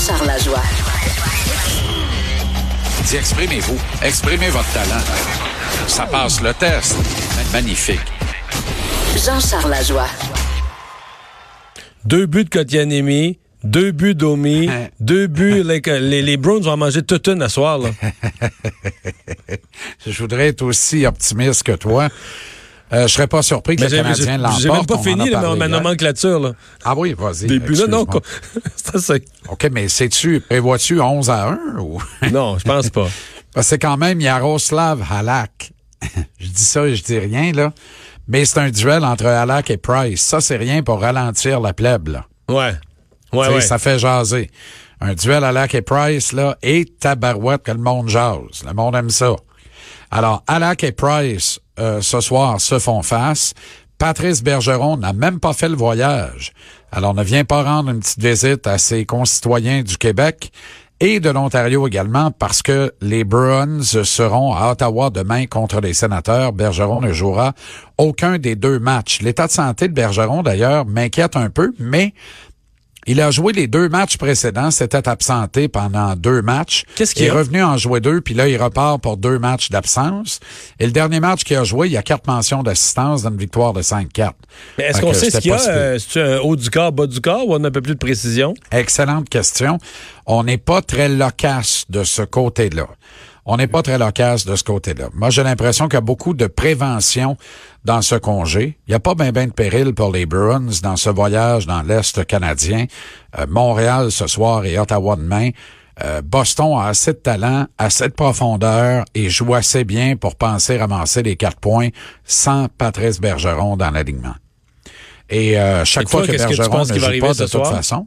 Jean-Charles Lajoie. Dis, exprimez-vous. Exprimez votre talent. Ça passe le test. Magnifique. Jean-Charles Lajoie. Deux buts de Kotianemi, deux buts d'Omi, deux buts. Les, les, les Browns vont en manger toute une à soir. Là. Je voudrais être aussi optimiste que toi. Euh, je serais pas surpris que Mais le Canadien l'emporte. J'ai même pas fini ma, ma nomenclature. Là. Ah oui, vas-y. Début là, non. c'est- OK, mais sais-tu, prévois-tu 11 à 1 ou? non, je pense pas. Parce que c'est quand même Yaroslav Halak. je dis ça et je dis rien, là. Mais c'est un duel entre Halak et Price. Ça, c'est rien pour ralentir la plèbe, là. Ouais. Ouais, ouais. Ça fait jaser. Un duel Halak et Price, là, et tabarouette que le monde jase. Le monde aime ça. Alors, Halak et Price, euh, ce soir, se font face. Patrice Bergeron n'a même pas fait le voyage. Alors, ne vient pas rendre une petite visite à ses concitoyens du Québec et de l'Ontario également parce que les Bruins seront à Ottawa demain contre les sénateurs. Bergeron ne jouera aucun des deux matchs. L'état de santé de Bergeron, d'ailleurs, m'inquiète un peu, mais il a joué les deux matchs précédents, s'était absenté pendant deux matchs. Qu'est-ce qu'il il est revenu en jouer deux, puis là, il repart pour deux matchs d'absence. Et le dernier match qu'il a joué, il y a quatre mentions d'assistance dans une victoire de 5-4. Mais est-ce qu'on sait ce qu'il y a? euh, un haut du corps, bas du corps ou on a un peu plus de précision? Excellente question. On n'est pas très loquace de ce côté-là. On n'est pas très loquace de ce côté-là. Moi, j'ai l'impression qu'il y a beaucoup de prévention dans ce congé. Il n'y a pas bien ben de péril pour les Bruins dans ce voyage dans l'Est canadien. Euh, Montréal ce soir et Ottawa demain. Euh, Boston a assez de talent, assez de profondeur et joue assez bien pour penser ramasser les quatre points sans Patrice Bergeron dans l'alignement. Et euh, chaque Et toi, fois que qu'est-ce que tu Bergeron penses ne joue pas de toute façon,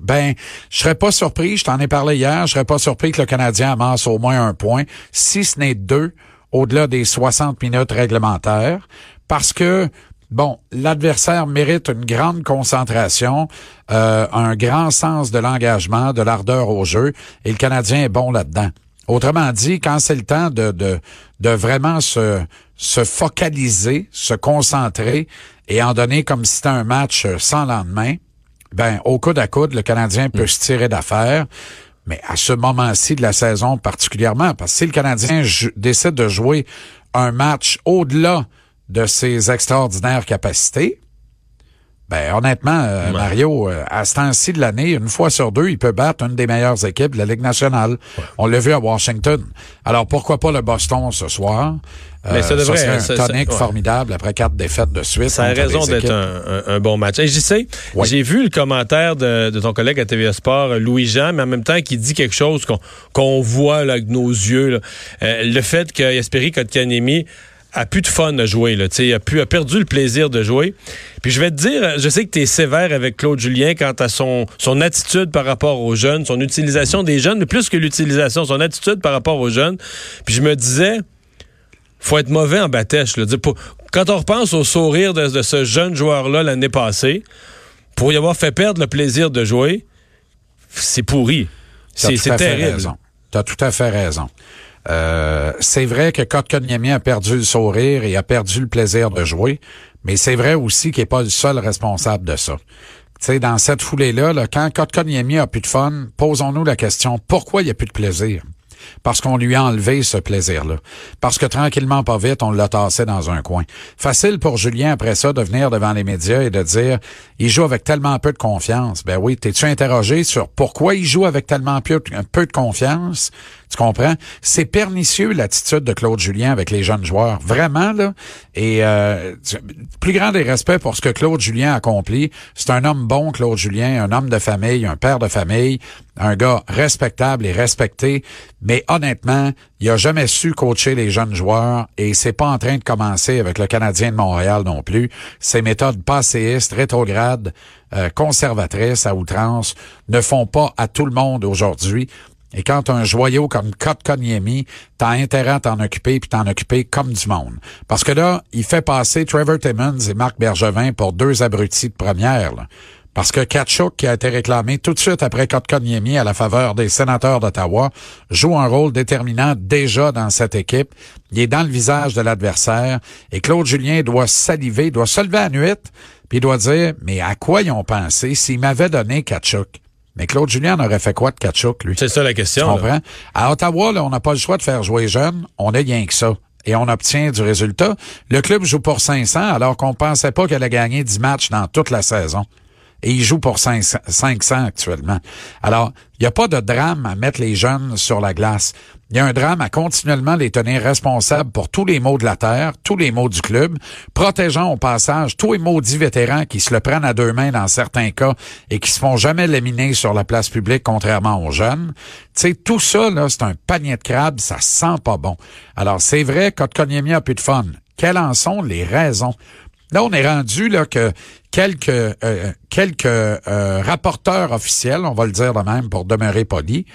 ben, je serais pas surpris, je t'en ai parlé hier, je serais pas surpris que le Canadien amasse au moins un point, si ce n'est deux, au-delà des 60 minutes réglementaires, parce que, bon, l'adversaire mérite une grande concentration, euh, un grand sens de l'engagement, de l'ardeur au jeu, et le Canadien est bon là-dedans. Autrement dit, quand c'est le temps de, de, de vraiment se, se focaliser, se concentrer et en donner comme si c'était un match sans lendemain, ben, au coude à coude, le Canadien peut se tirer d'affaire. Mais à ce moment-ci de la saison particulièrement, parce que si le Canadien décide de jouer un match au-delà de ses extraordinaires capacités, ben honnêtement, euh, Mario, euh, à ce temps-ci de l'année, une fois sur deux, il peut battre une des meilleures équipes de la Ligue nationale. On l'a vu à Washington. Alors pourquoi pas le Boston ce soir? Mais ça devrait- serait un ça- ça- tonic ouais. formidable après quatre défaites de suite. Ça a raison d'être un, un- un bon match. Et j'y sais, Oui. j'ai vu le commentaire de, de ton collègue à TVA Sport, Louis-Jean, mais en même temps qui dit quelque chose qu'on voit là, avec nos yeux. là. Euh, le fait que Yasperi Kotkaniemi a plus de fun à jouer. Là, Tu a, plus, a perdu le plaisir de jouer. Puis je vais te dire, je sais que tu es sévère avec Claude Julien quant à son, son attitude par rapport aux jeunes, son utilisation des jeunes, mais plus que l'utilisation, son attitude par rapport aux jeunes. Puis je me disais, faut être mauvais en là. Pour- quand on repense au sourire de, de ce jeune joueur-là l'année passée, pour y avoir fait perdre le plaisir de jouer, c'est pourri. C'est terrible. raison. T'as tout à fait raison. Euh, c'est vrai que Kotkaniemi a perdu le sourire et a perdu le plaisir de jouer, mais c'est vrai aussi qu'il n'est pas le seul responsable de ça. Tu sais, dans cette foulée-là, là, quand Kotkaniemi a plus de fun, posons-nous la question, pourquoi il n'y a plus de plaisir? Parce qu'on lui a enlevé ce plaisir-là. Parce que tranquillement, pas vite, on l'a tassé dans un coin. Facile pour Julien, après ça, de venir devant les médias et de dire, il joue avec tellement peu de confiance. Ben oui, t'es-tu interrogé sur pourquoi il joue avec tellement peu, peu de confiance? Tu comprends? C'est pernicieux l'attitude de Claude Julien avec les jeunes joueurs. Vraiment, là. Et euh, plus grand des respects pour ce que Claude Julien accomplit. C'est un homme bon, Claude Julien, un homme de famille, un père de famille, un gars respectable et respecté. Mais honnêtement, il a jamais su coacher les jeunes joueurs et c'est pas en train de commencer avec le Canadien de Montréal non plus. Ses méthodes passéistes, rétrogrades, euh, conservatrices à outrance ne font pas à tout le monde aujourd'hui. Et quand un joyau comme Kotkaniemi, t'as intérêt à t'en occuper puis t'en occuper comme du monde. Parce que là, il fait passer Trevor Timmons et Marc Bergevin pour deux abrutis de première. Parce que Kachuk, qui a été réclamé tout de suite après Kotkaniemi à la faveur des sénateurs d'Ottawa, joue un rôle déterminant déjà dans cette équipe. Il est dans le visage de l'adversaire et Claude Julien doit saliver, doit se lever à nuit, puis doit dire, mais à quoi ils ont pensé s'ils m'avaient donné Kachuk? Mais Claude Julien aurait fait quoi de Kachuk, lui? C'est ça la question. Tu comprends? À Ottawa, là, on n'a pas le choix de faire jouer jeune. On a rien que ça. Et on obtient du résultat. Le club joue pour 500 alors qu'on pensait pas qu'elle allait gagner 10 matchs dans toute la saison et il joue pour 500 actuellement. Alors, il n'y a pas de drame à mettre les jeunes sur la glace. Il y a un drame à continuellement les tenir responsables pour tous les maux de la terre, tous les maux du club, protégeant au passage tous les maudits vétérans qui se le prennent à deux mains dans certains cas et qui se font jamais laminer sur la place publique contrairement aux jeunes. Tu sais, tout ça, là, c'est un panier de crabes, ça sent pas bon. Alors, c'est vrai, Kotkaniemi a plus de fun. Quelles en sont les raisons? Là, on est rendu là que quelques euh, quelques euh, rapporteurs officiels, on va le dire de même pour demeurer poli,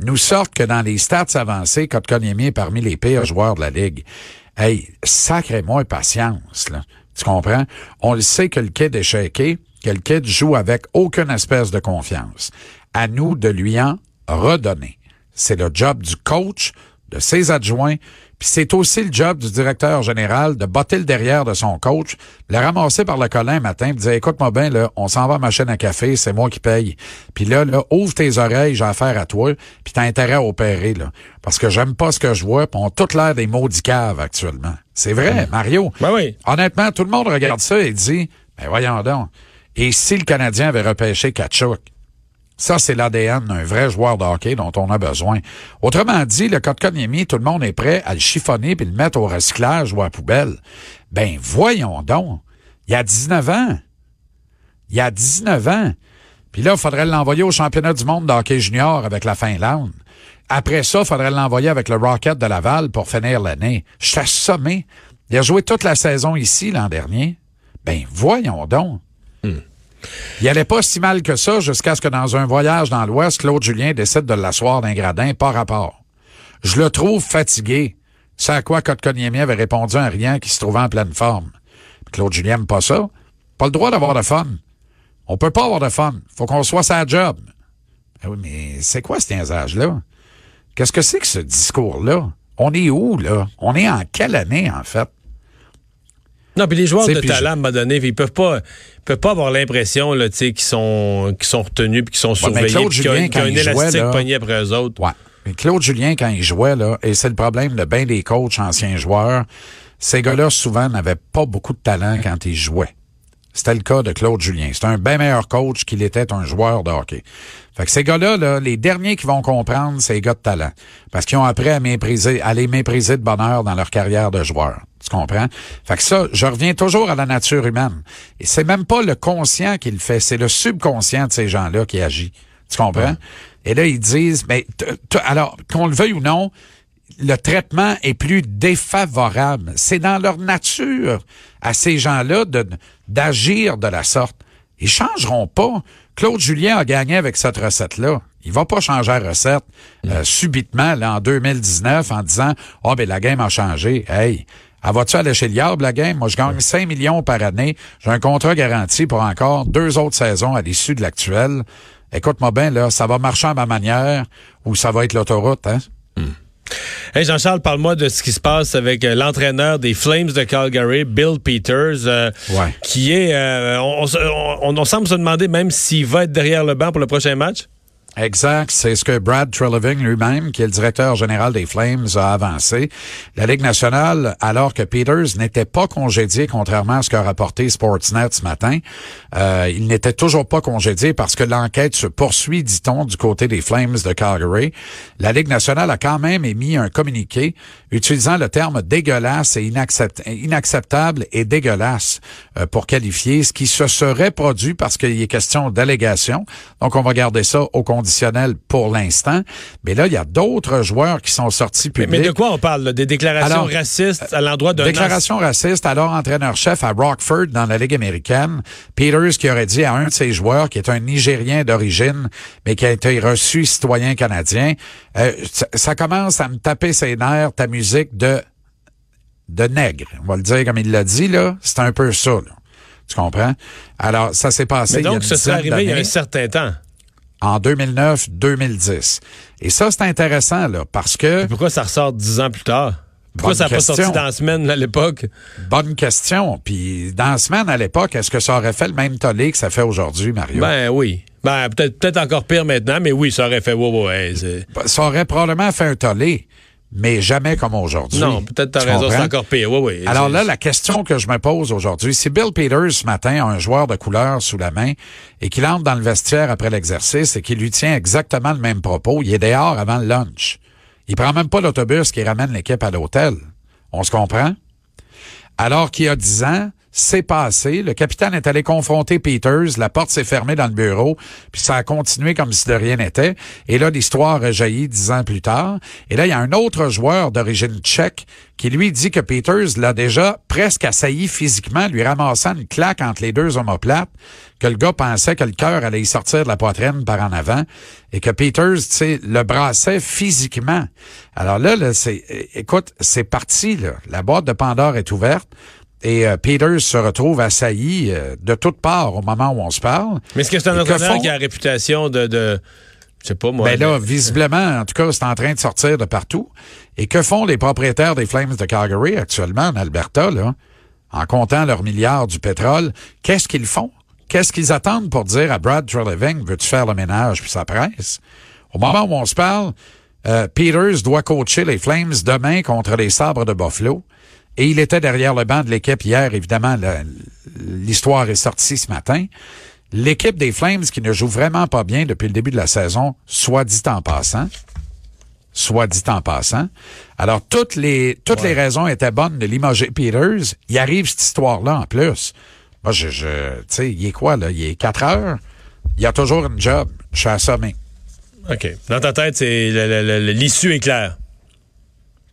nous sortent que dans les stats avancés, Kotkaniemi est parmi les pires joueurs de la ligue. Hey, sacrez-moi patience. Tu comprends? On le sait que le kid est shaké, que le kid joue avec aucune espèce de confiance. À nous de lui en redonner. C'est le job du coach, de ses adjoints, puis c'est aussi le job du directeur général de botter le derrière de son coach, le ramasser par le colin un matin, dire écoute-moi bien là, on s'en va à ma chaîne à café, c'est moi qui paye. Puis là, là, ouvre tes oreilles, j'ai affaire à toi, puis t'as intérêt à opérer là, parce que j'aime pas ce que je vois, puis on a toute l'air des maudits caves actuellement. C'est vrai, mm. Mario? Ben oui. Honnêtement, tout le monde regarde ça et dit ben voyons donc. Et si le Canadien avait repêché Kachuk, ça, c'est l'ADN d'un vrai joueur de hockey dont on a besoin. Autrement dit, le Kotkaniemi, tout le monde est prêt à le chiffonner puis le mettre au recyclage ou à poubelle. Ben, voyons donc. Il y a 19 ans. Il y a 19 ans. Puis là, il faudrait l'envoyer au championnat du monde de junior avec la Finlande. Après ça, il faudrait l'envoyer avec le Rocket de Laval pour finir l'année. Je suis assommé. Il a joué toute la saison ici l'an dernier. Ben, voyons donc. Hmm. Il allait pas si mal que ça jusqu'à ce que dans un voyage dans l'Ouest, Claude Julien décide de l'asseoir d'un gradin par rapport. Je le trouve fatigué. C'est à quoi Kotkaniemi avait répondu un rien qui se trouvait en pleine forme. Claude Julien n'aime pas ça. Pas le droit d'avoir de fun. On peut pas avoir de fun. Faut qu'on soit sa job. Ah oui, mais c'est quoi ce niaisage-là? Qu'est-ce que c'est que ce discours-là? On est où, là? On est en quelle année, en fait? Non, puis les joueurs de talent, à un moment donné, ils peuvent pas, peuvent pas avoir l'impression qu'ils sont, qu'ils sont retenus puis qu'ils sont surveillés, Claude Julien, quand un élastique pogné après eux autres. Ouais. Mais Claude Julien, quand il jouait, là, et c'est le problème de bien des coachs anciens joueurs, ces gars-là, souvent, n'avaient pas beaucoup de talent quand ils jouaient. C'était le cas de Claude Julien. C'est un bien meilleur coach qu'il était un joueur de hockey. Fait que ces gars-là, là, les derniers qui vont comprendre, c'est les gars de talent. Parce qu'ils ont appris à mépriser, à les mépriser de bonheur dans leur carrière de joueur. Tu comprends? Fait que ça, je reviens toujours à la nature humaine. Et c'est même pas le conscient qui le fait, c'est le subconscient de ces gens-là qui agit. Tu comprends? Et là, ils disent, mais alors, qu'on le veuille ou non, le traitement est plus défavorable. C'est dans leur nature à ces gens-là d'agir de, la sorte. Ils changeront pas. Claude Julien a gagné avec cette recette-là. Il va pas changer la recette euh, subitement là, en 2019 en disant « Oh, ben la game a changé. » Hey, elle va-tu aller chez le diable, la game? Moi, je gagne 5 millions par année. J'ai un contrat garanti pour encore deux autres saisons à l'issue de l'actuelle. Écoute-moi bien, là, ça va marcher à ma manière ou ça va être l'autoroute, hein? Hmm. Hey Jean-Charles, parle-moi de ce qui se passe avec euh, l'entraîneur des Flames de Calgary, Bill Peters, euh, qui est, euh, on, on, semble se demander même s'il va être derrière le banc pour le prochain match. Exact, c'est ce que Brad Treleving lui-même, qui est le directeur général des Flames, a avancé. La Ligue nationale, alors que Peters n'était pas congédié, contrairement à ce qu'a rapporté Sportsnet ce matin, euh, il n'était toujours pas congédié parce que l'enquête se poursuit, dit-on, du côté des Flames de Calgary. La Ligue nationale a quand même émis un communiqué utilisant le terme dégueulasse et inacceptable et dégueulasse euh, pour qualifier ce qui se serait produit parce qu'il est question d'allégation. Donc, on va garder ça au pour l'instant. Mais là, il y a d'autres joueurs qui sont sortis publics. Mais, de quoi on parle? Des déclarations racistes à l'endroit d'un... Déclarations racistes, alors entraîneur-chef à Rockford dans la Ligue américaine. Peters qui aurait dit à un de ses joueurs, qui est un Nigérien d'origine, mais qui a été reçu citoyen canadien, euh, ça, commence à me taper ses nerfs, ta musique de de nègre. On va le dire comme il l'a dit, là. C'est un peu ça, là. Tu comprends? Alors, ça s'est passé. Mais donc, ça serait arrivé il y a un certain temps en 2009-2010. Et ça, c'est intéressant, là, parce que... pourquoi ça ressort dix ans plus tard? Pourquoi ça n'a pas sorti dans la semaine à l'époque? Bonne question. Puis dans la semaine à l'époque, est-ce que ça aurait fait le même tollé que ça fait aujourd'hui, Mario? Ben oui. Ben peut-être peut-être encore pire maintenant, mais oui, ça aurait fait. Ouais, ouais, ça aurait probablement fait un tollé mais jamais comme aujourd'hui. Non, peut-être t'as raison, c'est encore pire. Oui, oui. Alors là, la question que je me pose aujourd'hui, si Bill Peters ce matin a un joueur de couleur sous la main et qu'il entre dans le vestiaire après l'exercice et qu'il lui tient exactement le même propos, il est dehors avant le lunch. Il prend même pas l'autobus qui ramène l'équipe à l'hôtel. On se comprend? Alors qu'il y a dix ans, c'est passé. Le capitaine est allé confronter Peters. La porte s'est fermée dans le bureau. Puis ça a continué comme si de rien n'était. Et là, l'histoire a jailli dix ans plus tard. Et là, il y a un autre joueur d'origine tchèque qui lui dit que Peters l'a déjà presque assailli physiquement, lui ramassant une claque entre les deux omoplates, que le gars pensait que le cœur allait y sortir de la poitrine par en avant, et que Peters, tu le brassait physiquement. Alors là, là c'est, écoute, c'est parti. La boîte de Pandore est ouverte. Et euh, Peters se retrouve assailli euh, de toutes parts au moment où on se parle. Mais est-ce que c'est un entraîneur qui a la réputation de, de je sais pas moi. Ben là, visiblement, en tout cas, c'est en train de sortir de partout. Et que font les propriétaires des Flames de Calgary actuellement en Alberta, là, en comptant leurs milliards du pétrole? Qu'est-ce qu'ils font? Qu'est-ce qu'ils attendent pour dire à Brad Treleving, veux-tu faire le ménage puis sa presse? Au moment où on se parle, euh, Peters doit coacher les Flames demain contre les Sabres de Buffalo. Et il était derrière le banc de l'équipe hier, évidemment, l'histoire est sortie ce matin. L'équipe des Flames qui ne joue vraiment pas bien depuis le début de la saison, soit dit en passant, soit dit en passant. Alors, toutes les toutes les raisons étaient bonnes de limoger Peters. Il arrive cette histoire-là en plus. Moi, je, je tu sais, il est quoi, là? Il est 4 heures? Il y a toujours une job. Je suis assommé. OK. Dans ta tête, c'est l'issue est claire.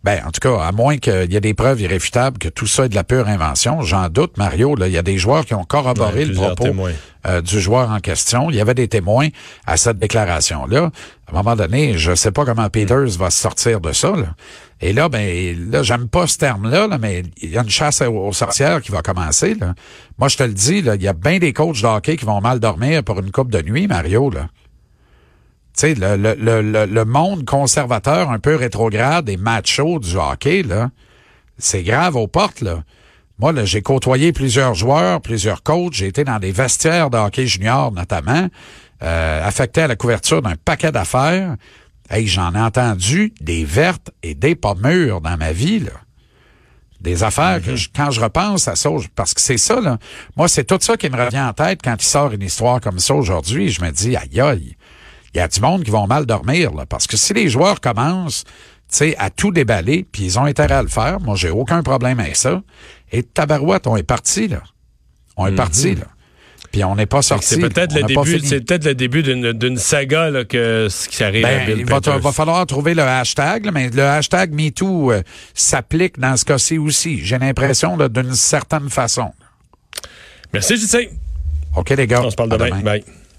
Ben, en tout cas, à moins qu'il y ait des preuves irréfutables que tout ça est de la pure invention, j'en doute, Mario. Là, il y a des joueurs qui ont corroboré le propos euh, du joueur en question. Il y avait des témoins à cette déclaration-là. À un moment donné, je sais pas comment Peters va se sortir de ça. Là. Et là, ben, là, j'aime pas ce terme-là, là, mais il y a une chasse aux, sorcières qui va commencer. Là. Moi, je te le dis, il y a bien des coachs de hockey qui vont mal dormir pour une coupe de nuit, Mario. Là sais, le, le, le, le, monde conservateur un peu rétrograde et macho du hockey, là, c'est grave aux portes, là. Moi, là, j'ai côtoyé plusieurs joueurs, plusieurs coachs. J'ai été dans des vestiaires de hockey junior, notamment, euh, affecté à la couverture d'un paquet d'affaires. Hey, j'en ai entendu des vertes et des pas mûres dans ma vie, là. Des affaires que mm-hmm. quand je repense à ça, parce que c'est ça, là. Moi, c'est tout ça qui me revient en tête quand il sort une histoire comme ça aujourd'hui. Je me dis, aïe, aïe il y a du monde qui vont mal dormir, là, parce que si les joueurs commencent à tout déballer, puis ils ont intérêt à le faire, moi, j'ai aucun problème avec ça. Et tabarouette, on est parti, là. On est mhm. parti, là. Puis on n'est pas sorti. C'est peut-être le début, c'est peut-être le début d'une saga là, que ce qui arrive ben, Il va, falloir trouver le hashtag, mais le hashtag MeToo euh, s'applique dans ce cas-ci aussi. J'ai l'impression d'une certaine façon. Merci, sais. OK, les gars. On se parle demain. Bye.